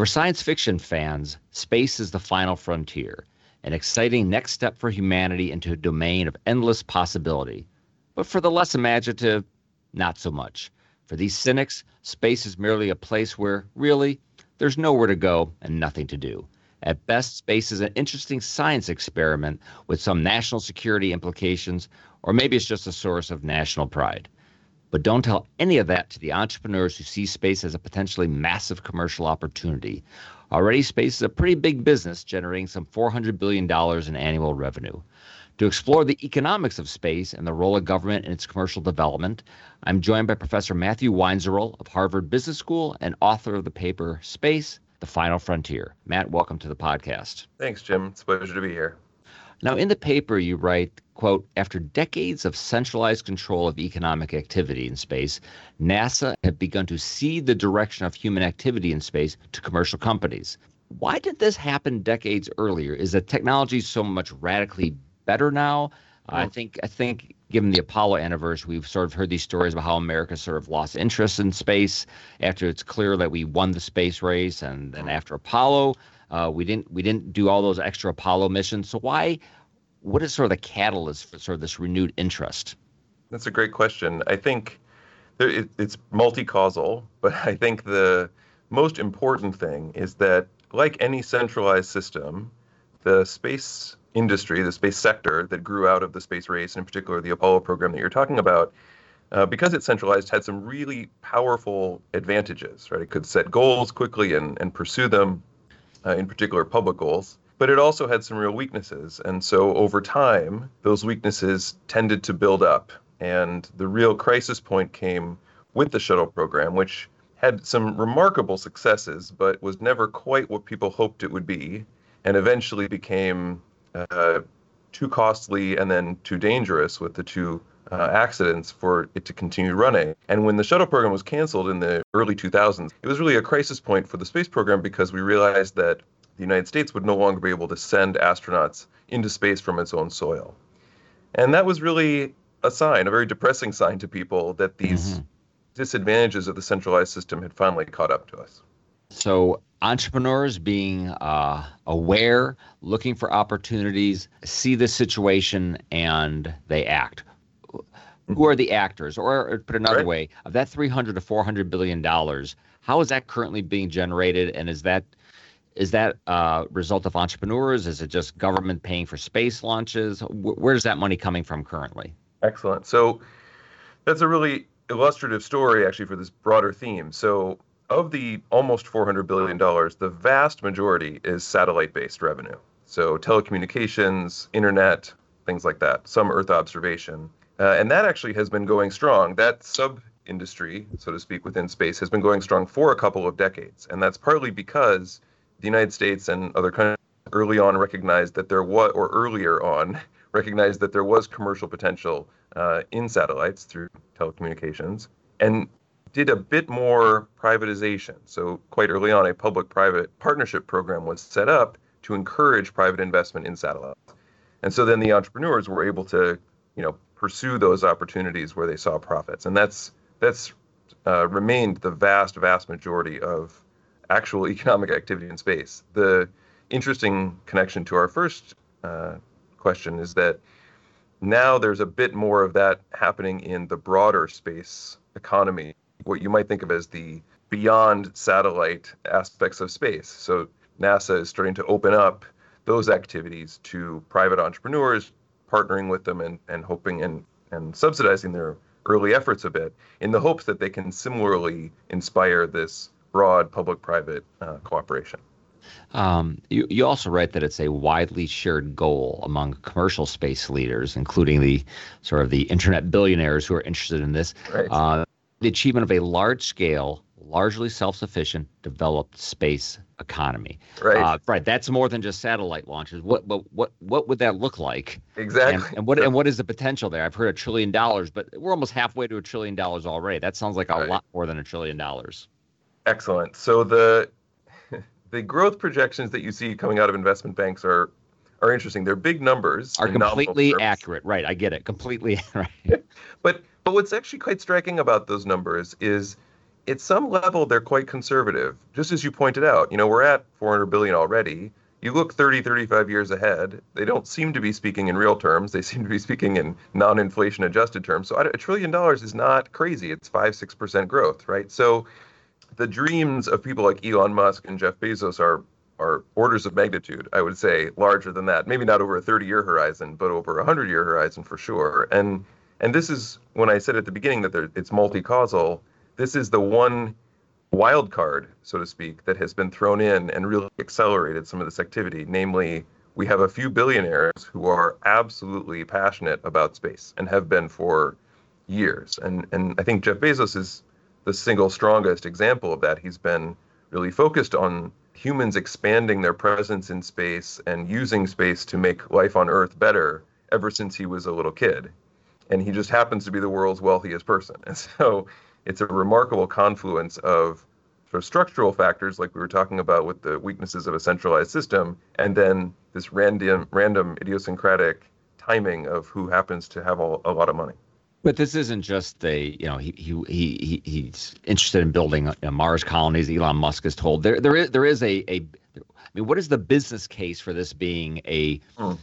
For science fiction fans, space is the final frontier, an exciting next step for humanity into a domain of endless possibility. But for the less imaginative, not so much. For these cynics, space is merely a place where, really, there's nowhere to go and nothing to do. At best, space is an interesting science experiment with some national security implications, or maybe it's just a source of national pride. But don't tell any of that to the entrepreneurs who see space as a potentially massive commercial opportunity. Already, space is a pretty big business, generating some $400 billion in annual revenue. To explore the economics of space and the role of government in its commercial development, I'm joined by Professor Matthew Weinzierl of Harvard Business School and author of the paper Space, the Final Frontier. Matt, welcome to the podcast. Thanks, Jim. It's a pleasure to be here. Now, in the paper, you write, quote, after decades of centralized control of economic activity in space, NASA had begun to cede the direction of human activity in space to commercial companies. Why did this happen decades earlier? Is the technology so much radically better now? I think I think given the Apollo anniversary, we've sort of heard these stories about how America sort of lost interest in space after it's clear that we won the space race, and then after Apollo, uh, we didn't we didn't do all those extra Apollo missions. So why? What is sort of the catalyst for sort of this renewed interest? That's a great question. I think there, it, it's multi-causal, but I think the most important thing is that, like any centralized system, the space industry, the space sector that grew out of the space race, and in particular the Apollo program that you're talking about, uh, because it's centralized, had some really powerful advantages. Right, it could set goals quickly and and pursue them, uh, in particular public goals. But it also had some real weaknesses, and so over time, those weaknesses tended to build up. And the real crisis point came with the shuttle program, which had some remarkable successes, but was never quite what people hoped it would be, and eventually became uh, too costly and then too dangerous with the two uh, accidents for it to continue running. And when the shuttle program was canceled in the early 2000s, it was really a crisis point for the space program because we realized that the United States would no longer be able to send astronauts into space from its own soil. And that was really a sign, a very depressing sign to people that these mm-hmm. disadvantages of the centralized system had finally caught up to us. So entrepreneurs being uh, aware, looking for opportunities, see the situation, and they act. Who are the actors? Or, put another right. way, of that 300 to 400 billion dollars, how is that currently being generated, and is that is that a uh, result of entrepreneurs? Is it just government paying for space launches? Where's that money coming from currently? Excellent. So that's a really illustrative story, actually, for this broader theme. So of the almost $400 billion, the vast majority is satellite based revenue. So telecommunications, internet, things like that, some Earth observation. Uh, and that actually has been going strong. That sub industry, so to speak, within space has been going strong for a couple of decades. And that's partly because the United States and other countries early on recognized that there was, or earlier on, recognized that there was commercial potential uh, in satellites through telecommunications. And did a bit more privatization. So, quite early on, a public private partnership program was set up to encourage private investment in satellites. And so then the entrepreneurs were able to, you know, pursue those opportunities where they saw profits. And that's that's uh, remained the vast, vast majority of actual economic activity in space. The interesting connection to our first uh, question is that now there's a bit more of that happening in the broader space economy what you might think of as the beyond satellite aspects of space. So NASA is starting to open up those activities to private entrepreneurs, partnering with them and, and hoping and, and subsidizing their early efforts a bit in the hopes that they can similarly inspire this broad public private uh, cooperation. Um, you, you also write that it's a widely shared goal among commercial space leaders, including the sort of the internet billionaires who are interested in this, right. uh, the achievement of a large scale, largely self sufficient, developed space economy. Right. Uh, right. That's more than just satellite launches. What what what what would that look like? Exactly. And, and what and what is the potential there? I've heard a trillion dollars, but we're almost halfway to a trillion dollars already. That sounds like a right. lot more than a trillion dollars. Excellent. So the the growth projections that you see coming out of investment banks are are interesting. They're big numbers. Are completely accurate. Right. I get it. Completely right. but but what's actually quite striking about those numbers is at some level they're quite conservative. Just as you pointed out, you know, we're at 400 billion already. You look 30, 35 years ahead, they don't seem to be speaking in real terms. They seem to be speaking in non-inflation adjusted terms. So a trillion dollars is not crazy. It's 5, 6% growth, right? So the dreams of people like Elon Musk and Jeff Bezos are are orders of magnitude, I would say, larger than that. Maybe not over a 30-year horizon, but over a 100-year horizon for sure. And and this is when I said at the beginning that there, it's multi-causal. This is the one wild card, so to speak, that has been thrown in and really accelerated some of this activity. Namely, we have a few billionaires who are absolutely passionate about space and have been for years. And and I think Jeff Bezos is the single strongest example of that. He's been really focused on humans expanding their presence in space and using space to make life on Earth better ever since he was a little kid. And he just happens to be the world's wealthiest person. And so it's a remarkable confluence of sort of structural factors like we were talking about with the weaknesses of a centralized system and then this random random idiosyncratic timing of who happens to have a, a lot of money but this isn't just a you know he he he he's interested in building you know, Mars colonies. Elon Musk is told there there is there is a a I mean what is the business case for this being a mm.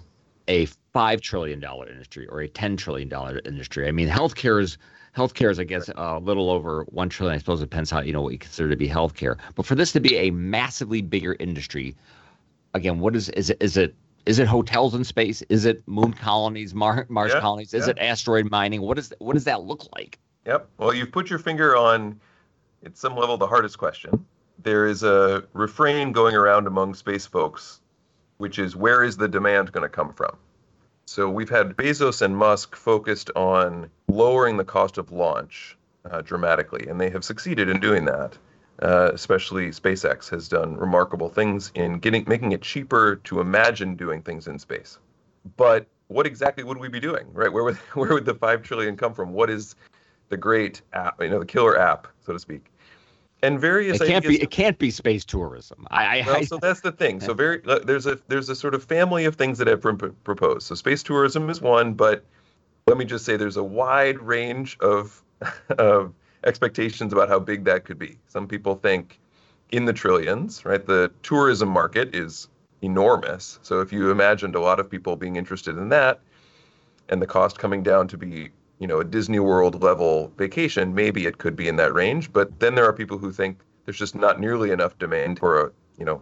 a five trillion dollar industry or a ten trillion dollar industry? I mean healthcare is healthcare is I guess a little over one trillion. I suppose it depends how you know what you consider to be healthcare. But for this to be a massively bigger industry, again, what is is it is it is it hotels in space? Is it moon colonies, Mar- Mars yeah, colonies? Is yeah. it asteroid mining? What is what does that look like? Yep. Well, you've put your finger on, at some level, the hardest question. There is a refrain going around among space folks, which is where is the demand going to come from? So we've had Bezos and Musk focused on lowering the cost of launch uh, dramatically, and they have succeeded in doing that uh, especially SpaceX, has done remarkable things in getting making it cheaper to imagine doing things in space. But what exactly would we be doing, right? Where would where would the five trillion come from? What is the great app, you know, the killer app, so to speak? And various it can't be it can't be space tourism. I, well, I, so that's the thing. So very there's a there's a sort of family of things that have been proposed. So space tourism is one, but let me just say there's a wide range of of expectations about how big that could be. Some people think in the trillions, right? The tourism market is enormous. So if you imagined a lot of people being interested in that and the cost coming down to be, you know, a Disney World level vacation, maybe it could be in that range. But then there are people who think there's just not nearly enough demand for a, you know,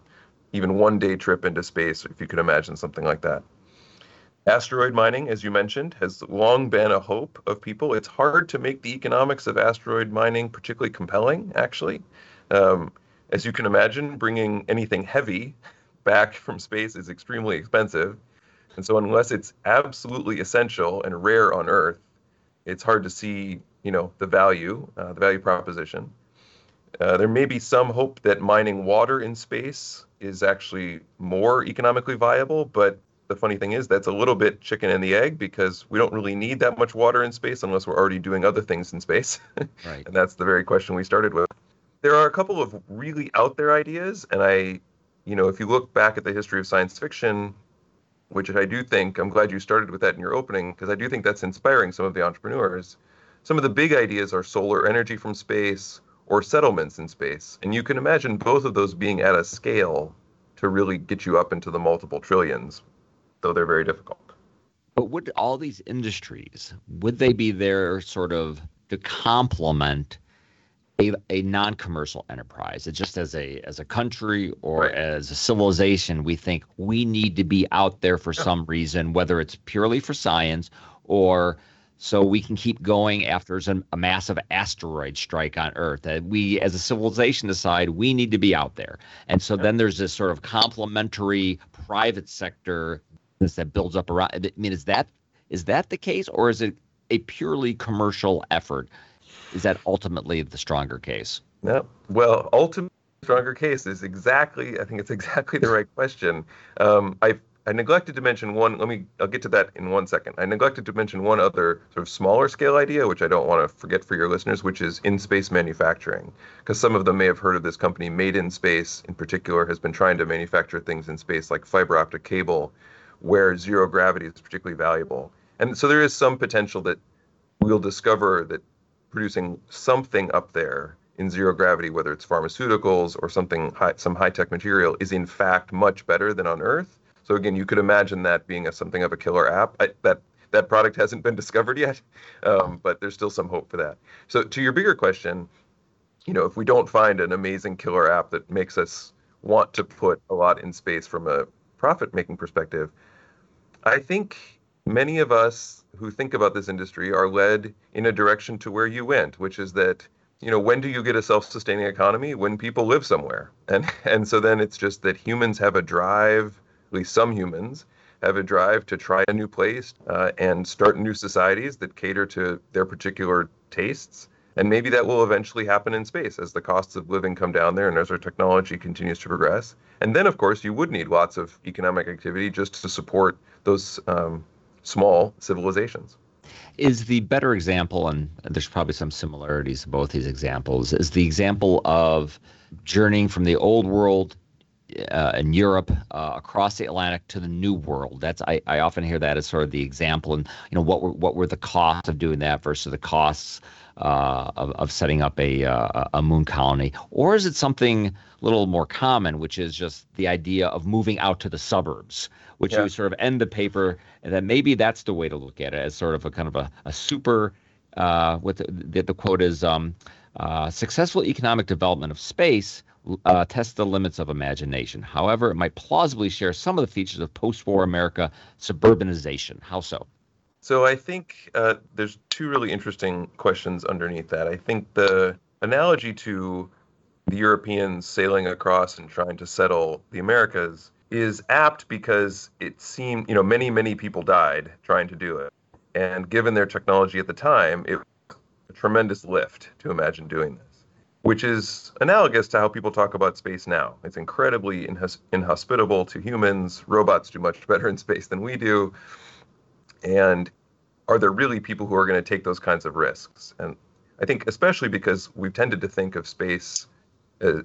even one day trip into space, if you could imagine something like that. Asteroid mining, as you mentioned, has long been a hope of people. It's hard to make the economics of asteroid mining particularly compelling, actually. Um, as you can imagine, bringing anything heavy back from space is extremely expensive. And so, unless it's absolutely essential and rare on Earth, it's hard to see, you know, the value, uh, the value proposition. Uh, there may be some hope that mining water in space is actually more economically viable, but the funny thing is that's a little bit chicken and the egg because we don't really need that much water in space unless we're already doing other things in space. right. and that's the very question we started with. There are a couple of really out there ideas, and I, you know, if you look back at the history of science fiction, which I do think, I'm glad you started with that in your opening, because I do think that's inspiring some of the entrepreneurs. Some of the big ideas are solar energy from space or settlements in space. And you can imagine both of those being at a scale to really get you up into the multiple trillions though they're very difficult. But would all these industries would they be there sort of to complement a, a non-commercial enterprise? It's just as a as a country or right. as a civilization, we think we need to be out there for yeah. some reason, whether it's purely for science or so we can keep going after a, a massive asteroid strike on Earth. That we, as a civilization, decide we need to be out there, and so yeah. then there's this sort of complementary private sector that builds up around. I mean, is that is that the case, or is it a purely commercial effort? Is that ultimately the stronger case? No. Well, ultimately, stronger case is exactly. I think it's exactly the right question. Um, I I neglected to mention one. Let me. I'll get to that in one second. I neglected to mention one other sort of smaller scale idea, which I don't want to forget for your listeners, which is in space manufacturing. Because some of them may have heard of this company, Made in Space, in particular, has been trying to manufacture things in space like fiber optic cable where zero gravity is particularly valuable. And so there is some potential that we'll discover that producing something up there in zero gravity, whether it's pharmaceuticals or something high, some high tech material, is in fact much better than on Earth. So again, you could imagine that being a, something of a killer app. I, that that product hasn't been discovered yet, um, but there's still some hope for that. So to your bigger question, you know, if we don't find an amazing killer app that makes us want to put a lot in space from a profit making perspective, I think many of us who think about this industry are led in a direction to where you went, which is that you know when do you get a self-sustaining economy? When people live somewhere. And and so then it's just that humans have a drive at least some humans have a drive to try a new place uh, and start new societies that cater to their particular tastes. And maybe that will eventually happen in space as the costs of living come down there and as our technology continues to progress. And then of course you would need lots of economic activity just to support those um, small civilizations. Is the better example, and there's probably some similarities to both these examples, is the example of journeying from the old world uh, in Europe uh, across the Atlantic to the New World. That's I, I often hear that as sort of the example, and you know what were what were the costs of doing that versus the costs uh, of of setting up a uh, a moon colony, or is it something a little more common, which is just the idea of moving out to the suburbs, which yeah. you sort of end the paper, and then maybe that's the way to look at it as sort of a kind of a, a super. Uh, what the, the, the quote is um, uh, successful economic development of space uh, tests the limits of imagination. However, it might plausibly share some of the features of post war America suburbanization. How so? So I think uh, there's two really interesting questions underneath that. I think the analogy to the Europeans sailing across and trying to settle the Americas is apt because it seemed, you know, many, many people died trying to do it. And given their technology at the time, it was a tremendous lift to imagine doing this which is analogous to how people talk about space now. It's incredibly inhos- inhospitable to humans. Robots do much better in space than we do. And are there really people who are going to take those kinds of risks? And I think, especially because we've tended to think of space, uh,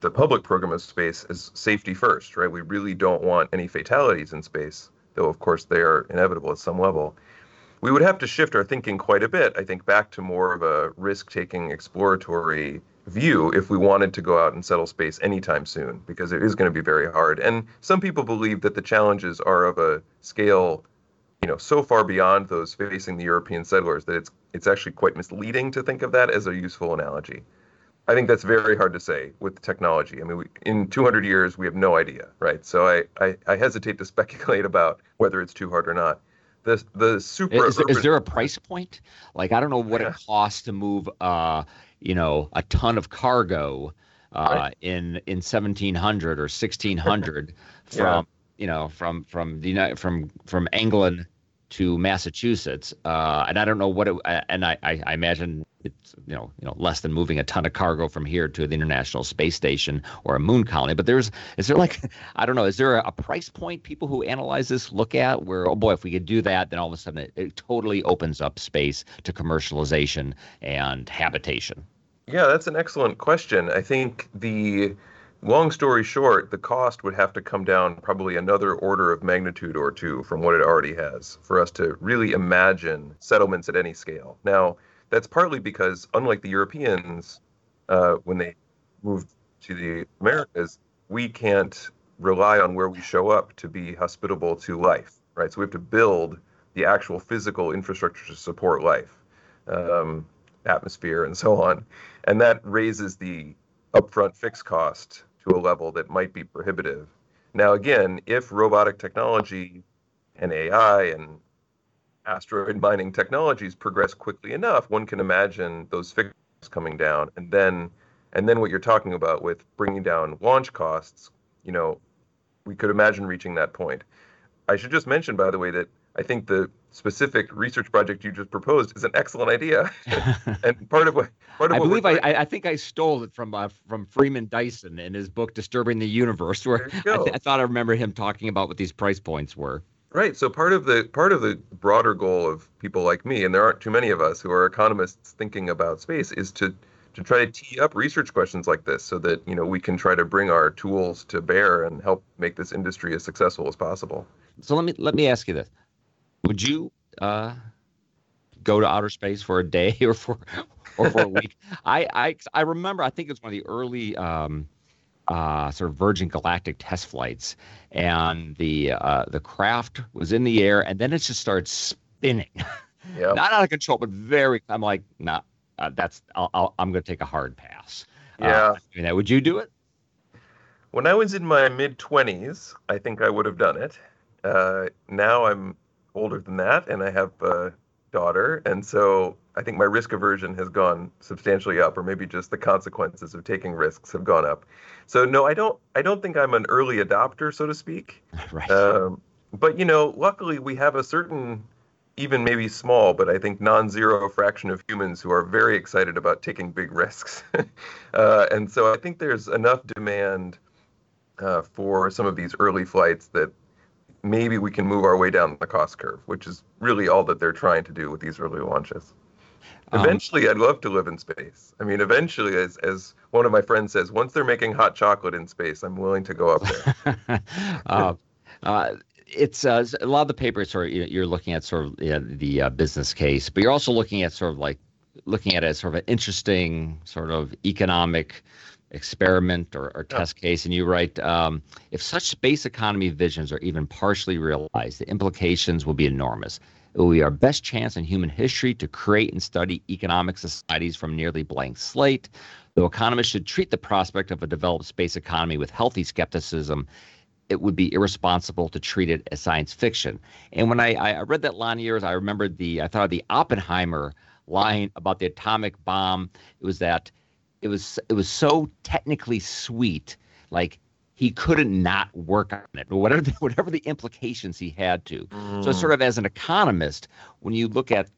the public program of space, as safety first, right? We really don't want any fatalities in space, though, of course, they are inevitable at some level we would have to shift our thinking quite a bit, I think, back to more of a risk taking, exploratory view if we wanted to go out and settle space anytime soon, because it is going to be very hard. And some people believe that the challenges are of a scale, you know, so far beyond those facing the European settlers that it's it's actually quite misleading to think of that as a useful analogy. I think that's very hard to say with technology. I mean, we, in 200 years, we have no idea, right? So I, I, I hesitate to speculate about whether it's too hard or not the the super is, is, there a price point like i don't know what yeah. it costs to move uh you know a ton of cargo uh, right. in in 1700 or 1600 from yeah. you know from from the United from from England to Massachusetts, uh, and I don't know what it. And I, I, imagine it's you know you know less than moving a ton of cargo from here to the International Space Station or a moon colony. But there's is there like I don't know is there a, a price point people who analyze this look at where oh boy if we could do that then all of a sudden it, it totally opens up space to commercialization and habitation. Yeah, that's an excellent question. I think the long story short, the cost would have to come down probably another order of magnitude or two from what it already has for us to really imagine settlements at any scale. Now, that's partly because, unlike the Europeans, uh, when they moved to the Americas, we can't rely on where we show up to be hospitable to life, right? So we have to build the actual physical infrastructure to support life, um, atmosphere, and so on. And that raises the upfront fixed cost to a level that might be prohibitive. Now, again, if robotic technology and AI and asteroid mining technologies progress quickly enough, one can imagine those figures coming down, and then and then what you're talking about with bringing down launch costs, you know, we could imagine reaching that point. I should just mention, by the way, that I think the specific research project you just proposed is an excellent idea, and part of what part of I believe I, I think I stole it from uh, from Freeman Dyson in his book Disturbing the Universe, where I, th- I thought I remember him talking about what these price points were. Right. So part of the part of the broader goal of people like me, and there aren't too many of us who are economists thinking about space, is to to try to tee up research questions like this, so that you know we can try to bring our tools to bear and help make this industry as successful as possible. So let me let me ask you this: Would you uh, go to outer space for a day or for or for a week. I, I I remember. I think it's one of the early um, uh, sort of Virgin Galactic test flights, and the uh, the craft was in the air, and then it just started spinning. Yep. Not out of control, but very. I'm like, nah, uh, that's. i am going to take a hard pass. Uh, yeah. I would you do it? When I was in my mid 20s, I think I would have done it. Uh, now I'm older than that, and I have a daughter, and so I think my risk aversion has gone substantially up, or maybe just the consequences of taking risks have gone up. So no, I don't. I don't think I'm an early adopter, so to speak. right. Um, but you know, luckily we have a certain, even maybe small, but I think non-zero fraction of humans who are very excited about taking big risks, uh, and so I think there's enough demand uh, for some of these early flights that maybe we can move our way down the cost curve, which is really all that they're trying to do with these early launches. Um, eventually, um, I'd love to live in space. I mean, eventually, as as one of my friends says, once they're making hot chocolate in space, I'm willing to go up there. uh, uh, it's uh, a lot of the papers are you're looking at sort of you know, the uh, business case, but you're also looking at sort of like looking at it as sort of an interesting sort of economic experiment or, or test case. And you write um, if such space economy visions are even partially realized, the implications will be enormous. It will be our best chance in human history to create and study economic societies from nearly blank slate. Though economists should treat the prospect of a developed space economy with healthy skepticism, it would be irresponsible to treat it as science fiction. And when I, I read that line of yours, I remembered the I thought of the Oppenheimer line about the atomic bomb. It was that it was it was so technically sweet, like he couldn't not work on it, whatever the, whatever the implications he had to. Mm. So, sort of as an economist, when you look at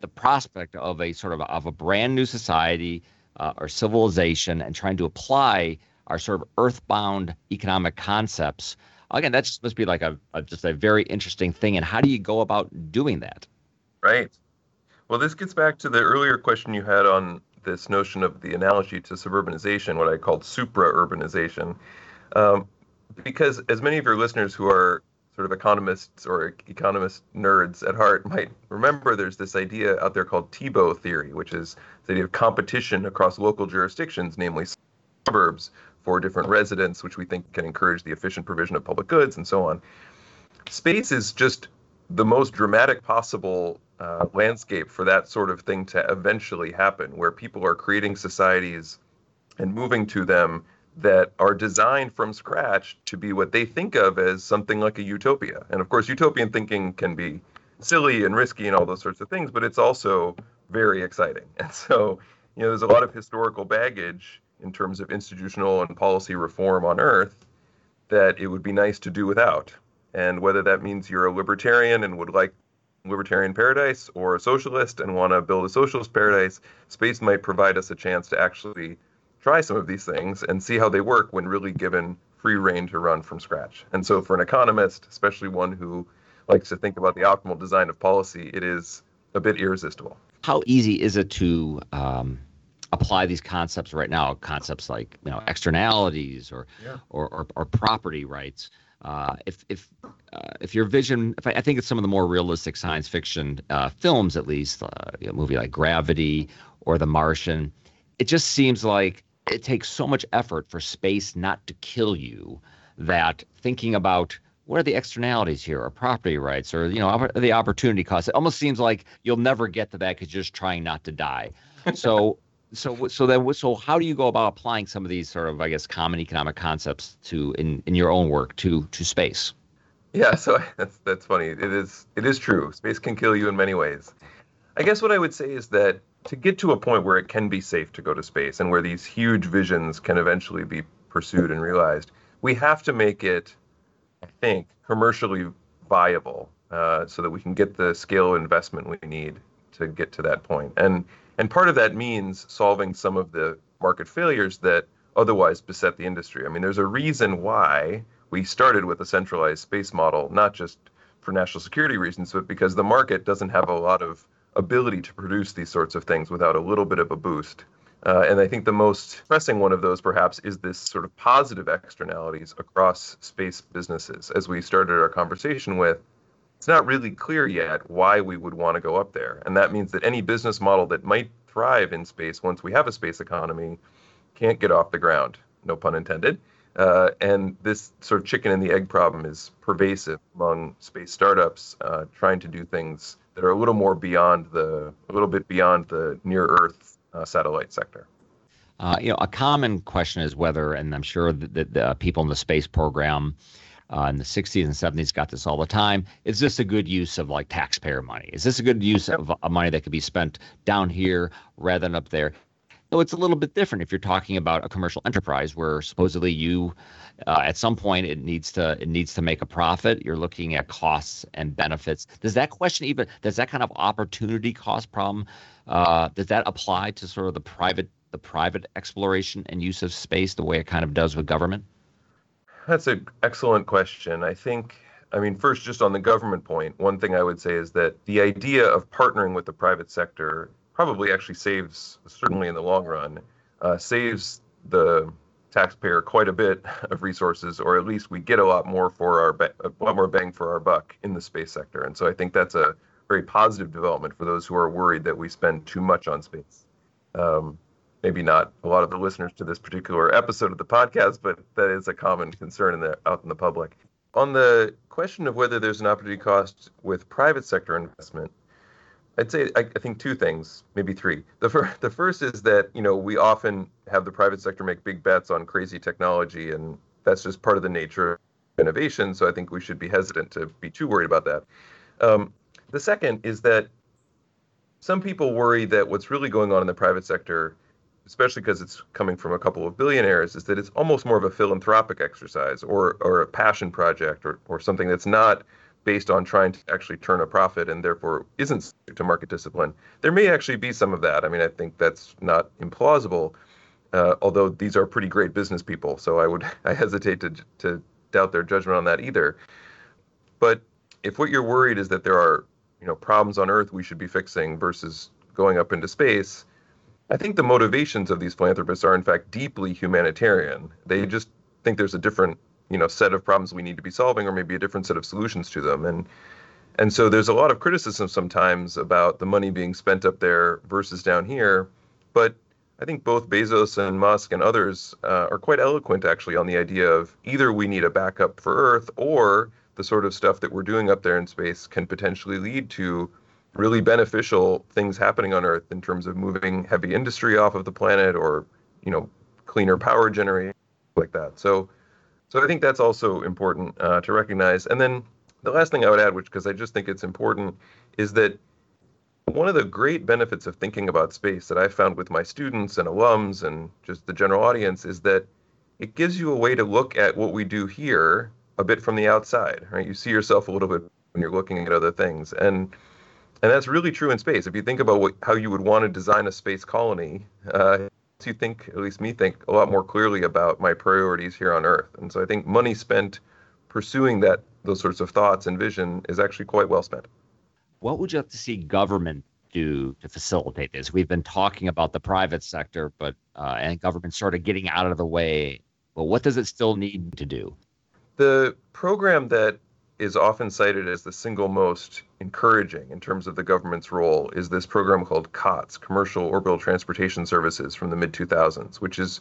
the prospect of a sort of of a brand new society uh, or civilization and trying to apply our sort of earthbound economic concepts, again, that just must be like a, a just a very interesting thing. And how do you go about doing that? Right. Well, this gets back to the earlier question you had on this notion of the analogy to suburbanization, what I called supra urbanization. Um, because as many of your listeners who are sort of economists or economist nerds at heart might remember, there's this idea out there called Tiebout theory, which is the idea of competition across local jurisdictions, namely suburbs for different residents, which we think can encourage the efficient provision of public goods and so on. Space is just the most dramatic possible uh, landscape for that sort of thing to eventually happen, where people are creating societies and moving to them that are designed from scratch to be what they think of as something like a utopia. And of course, utopian thinking can be silly and risky and all those sorts of things, but it's also very exciting. And so, you know, there's a lot of historical baggage in terms of institutional and policy reform on Earth that it would be nice to do without. And whether that means you're a libertarian and would like libertarian paradise or a socialist and want to build a socialist paradise, space might provide us a chance to actually try some of these things and see how they work when really given free reign to run from scratch. And so, for an economist, especially one who likes to think about the optimal design of policy, it is a bit irresistible. How easy is it to um, apply these concepts right now? Concepts like you know externalities or yeah. or, or, or property rights. Uh, if if uh, if your vision, if I, I, think it's some of the more realistic science fiction uh, films, at least uh, a movie like Gravity or The Martian, it just seems like it takes so much effort for space not to kill you that thinking about what are the externalities here or property rights or you know the opportunity cost it almost seems like you'll never get to that because you're just trying not to die. So so so then so how do you go about applying some of these sort of i guess common economic concepts to in in your own work to to space? Yeah so that's that's funny. It is it is true. Space can kill you in many ways. I guess what i would say is that to get to a point where it can be safe to go to space and where these huge visions can eventually be pursued and realized we have to make it i think commercially viable uh, so that we can get the scale investment we need to get to that point. And and part of that means solving some of the market failures that otherwise beset the industry. I mean, there's a reason why we started with a centralized space model, not just for national security reasons, but because the market doesn't have a lot of ability to produce these sorts of things without a little bit of a boost. Uh, and I think the most pressing one of those, perhaps, is this sort of positive externalities across space businesses. As we started our conversation with, it's not really clear yet why we would want to go up there. And that means that any business model that might thrive in space once we have a space economy can't get off the ground, no pun intended. Uh, and this sort of chicken and the egg problem is pervasive among space startups uh, trying to do things that are a little more beyond the, a little bit beyond the near Earth uh, satellite sector. Uh, you know, a common question is whether, and I'm sure that the, the people in the space program uh, in the 60s and 70s got this all the time. Is this a good use of like taxpayer money? Is this a good use of, of money that could be spent down here rather than up there? No, it's a little bit different if you're talking about a commercial enterprise where supposedly you, uh, at some point, it needs to it needs to make a profit. You're looking at costs and benefits. Does that question even does that kind of opportunity cost problem uh, does that apply to sort of the private the private exploration and use of space the way it kind of does with government? That's an excellent question. I think, I mean, first, just on the government point, one thing I would say is that the idea of partnering with the private sector probably actually saves, certainly in the long run, uh, saves the taxpayer quite a bit of resources, or at least we get a lot more for our a lot more bang for our buck in the space sector. And so I think that's a very positive development for those who are worried that we spend too much on space. Um, maybe not a lot of the listeners to this particular episode of the podcast, but that is a common concern in the out in the public. On the question of whether there's an opportunity cost with private sector investment, I'd say I, I think two things, maybe three. The first, the first is that you know we often have the private sector make big bets on crazy technology, and that's just part of the nature of innovation. So I think we should be hesitant to be too worried about that. Um, the second is that some people worry that what's really going on in the private sector especially because it's coming from a couple of billionaires, is that it's almost more of a philanthropic exercise or or a passion project or or something that's not based on trying to actually turn a profit and therefore isn't subject to market discipline. There may actually be some of that. I mean, I think that's not implausible. Uh, although these are pretty great business people, so I would I hesitate to to doubt their judgment on that either. But if what you're worried is that there are you know problems on Earth we should be fixing versus going up into space, I think the motivations of these philanthropists are in fact deeply humanitarian. They just think there's a different, you know, set of problems we need to be solving or maybe a different set of solutions to them. And and so there's a lot of criticism sometimes about the money being spent up there versus down here, but I think both Bezos and Musk and others uh, are quite eloquent actually on the idea of either we need a backup for Earth or the sort of stuff that we're doing up there in space can potentially lead to really beneficial things happening on Earth in terms of moving heavy industry off of the planet or, you know, cleaner power generation like that. So, so I think that's also important uh, to recognize. And then the last thing I would add, which because I just think it's important, is that one of the great benefits of thinking about space that I found with my students and alums and just the general audience is that it gives you a way to look at what we do here a bit from the outside, right? You see yourself a little bit when you're looking at other things. And and that's really true in space. If you think about what, how you would want to design a space colony, uh, you think, at least me think, a lot more clearly about my priorities here on Earth. And so I think money spent pursuing that those sorts of thoughts and vision is actually quite well spent. What would you have to see government do to facilitate this? We've been talking about the private sector, but uh, and government sort of getting out of the way. But what does it still need to do? The program that is often cited as the single most encouraging in terms of the government's role is this program called COTS, Commercial Orbital Transportation Services, from the mid 2000s, which is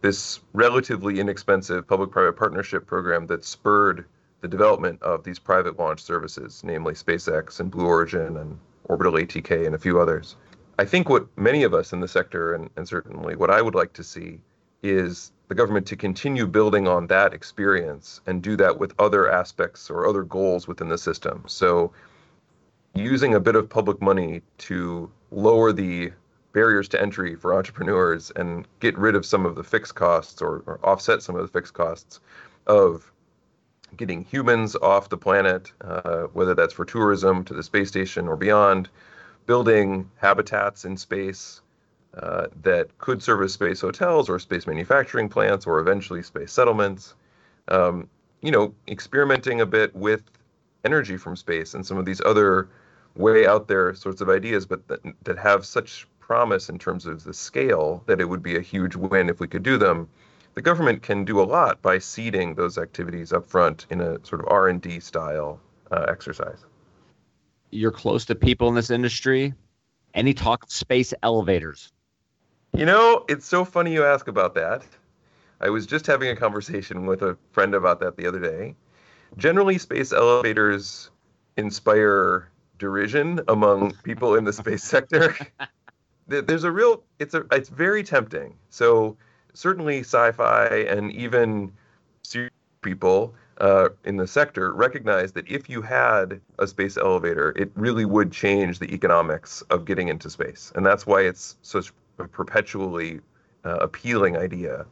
this relatively inexpensive public private partnership program that spurred the development of these private launch services, namely SpaceX and Blue Origin and Orbital ATK and a few others. I think what many of us in the sector, and, and certainly what I would like to see, is the government to continue building on that experience and do that with other aspects or other goals within the system. So, using a bit of public money to lower the barriers to entry for entrepreneurs and get rid of some of the fixed costs or, or offset some of the fixed costs of getting humans off the planet, uh, whether that's for tourism to the space station or beyond, building habitats in space, uh, that could service space hotels or space manufacturing plants or eventually space settlements. Um, you know, experimenting a bit with energy from space and some of these other way out there sorts of ideas, but that, that have such promise in terms of the scale that it would be a huge win if we could do them. The government can do a lot by seeding those activities up front in a sort of R&D style uh, exercise. You're close to people in this industry. Any talk of space elevators? You know, it's so funny you ask about that. I was just having a conversation with a friend about that the other day. Generally, space elevators inspire derision among people in the space sector. There's a real it's a it's very tempting. So certainly sci-fi and even people uh, in the sector recognize that if you had a space elevator, it really would change the economics of getting into space, and that's why it's such perpetually uh, appealing idea.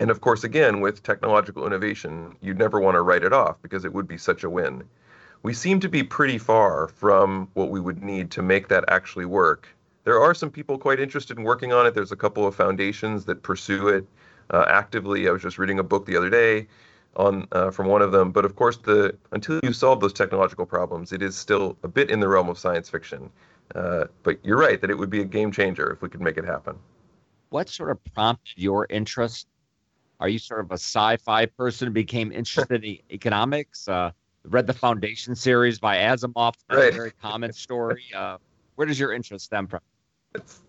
And of course, again, with technological innovation, you'd never want to write it off because it would be such a win. We seem to be pretty far from what we would need to make that actually work. There are some people quite interested in working on it. There's a couple of foundations that pursue it uh, actively. I was just reading a book the other day on uh, from one of them. But of course, the until you solve those technological problems, it is still a bit in the realm of science fiction. Uh, but you're right that it would be a game changer if we could make it happen. What sort of prompted your interest? Are you sort of a sci-fi person who became interested in economics? Uh, read the Foundation series by Asimov. Right. very common story. Uh, where does your interest stem from? It's,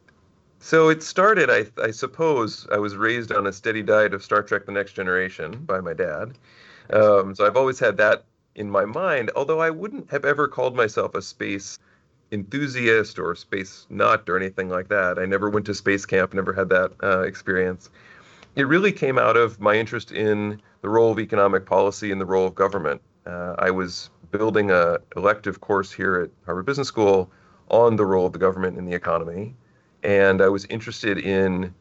so it started, I, I suppose, I was raised on a steady diet of Star Trek The Next Generation by my dad. Um, so I've always had that in my mind, although I wouldn't have ever called myself a space enthusiast or space nut or anything like that. I never went to space camp, never had that uh, experience. It really came out of my interest in the role of economic policy and the role of government. Uh, I was building a elective course here at Harvard Business School on the role of the government in the economy and I was interested in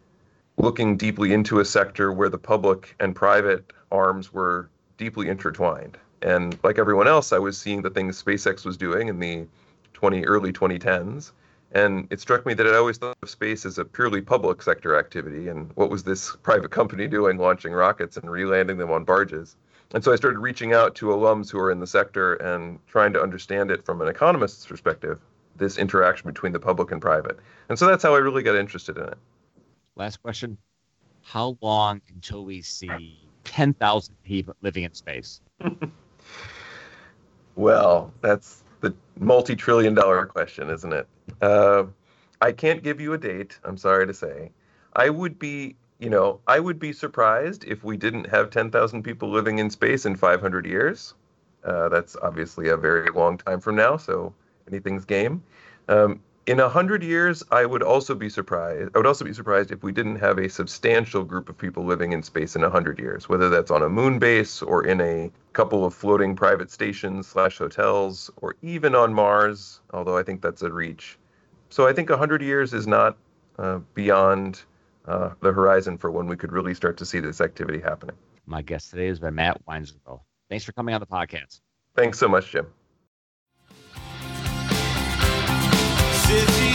looking deeply into a sector where the public and private arms were deeply intertwined. And like everyone else, I was seeing the things SpaceX was doing and the 20 early 2010s. And it struck me that I always thought of space as a purely public sector activity. And what was this private company doing, launching rockets and relanding them on barges? And so I started reaching out to alums who are in the sector and trying to understand it from an economist's perspective this interaction between the public and private. And so that's how I really got interested in it. Last question. How long until we see 10,000 people living in space? well, that's the multi trillion dollar question, isn't it? Uh, I can't give you a date, I'm sorry to say. I would be, you know, I would be surprised if we didn't have 10,000 people living in space in 500 years. Uh, that's obviously a very long time from now, so anything's game. Um, in a hundred years, I would also be surprised. I would also be surprised if we didn't have a substantial group of people living in space in a hundred years, whether that's on a moon base or in a couple of floating private stations slash hotels, or even on Mars. Although I think that's a reach. So I think a hundred years is not uh, beyond uh, the horizon for when we could really start to see this activity happening. My guest today has been Matt Weinzierl. Thanks for coming on the podcast. Thanks so much, Jim. City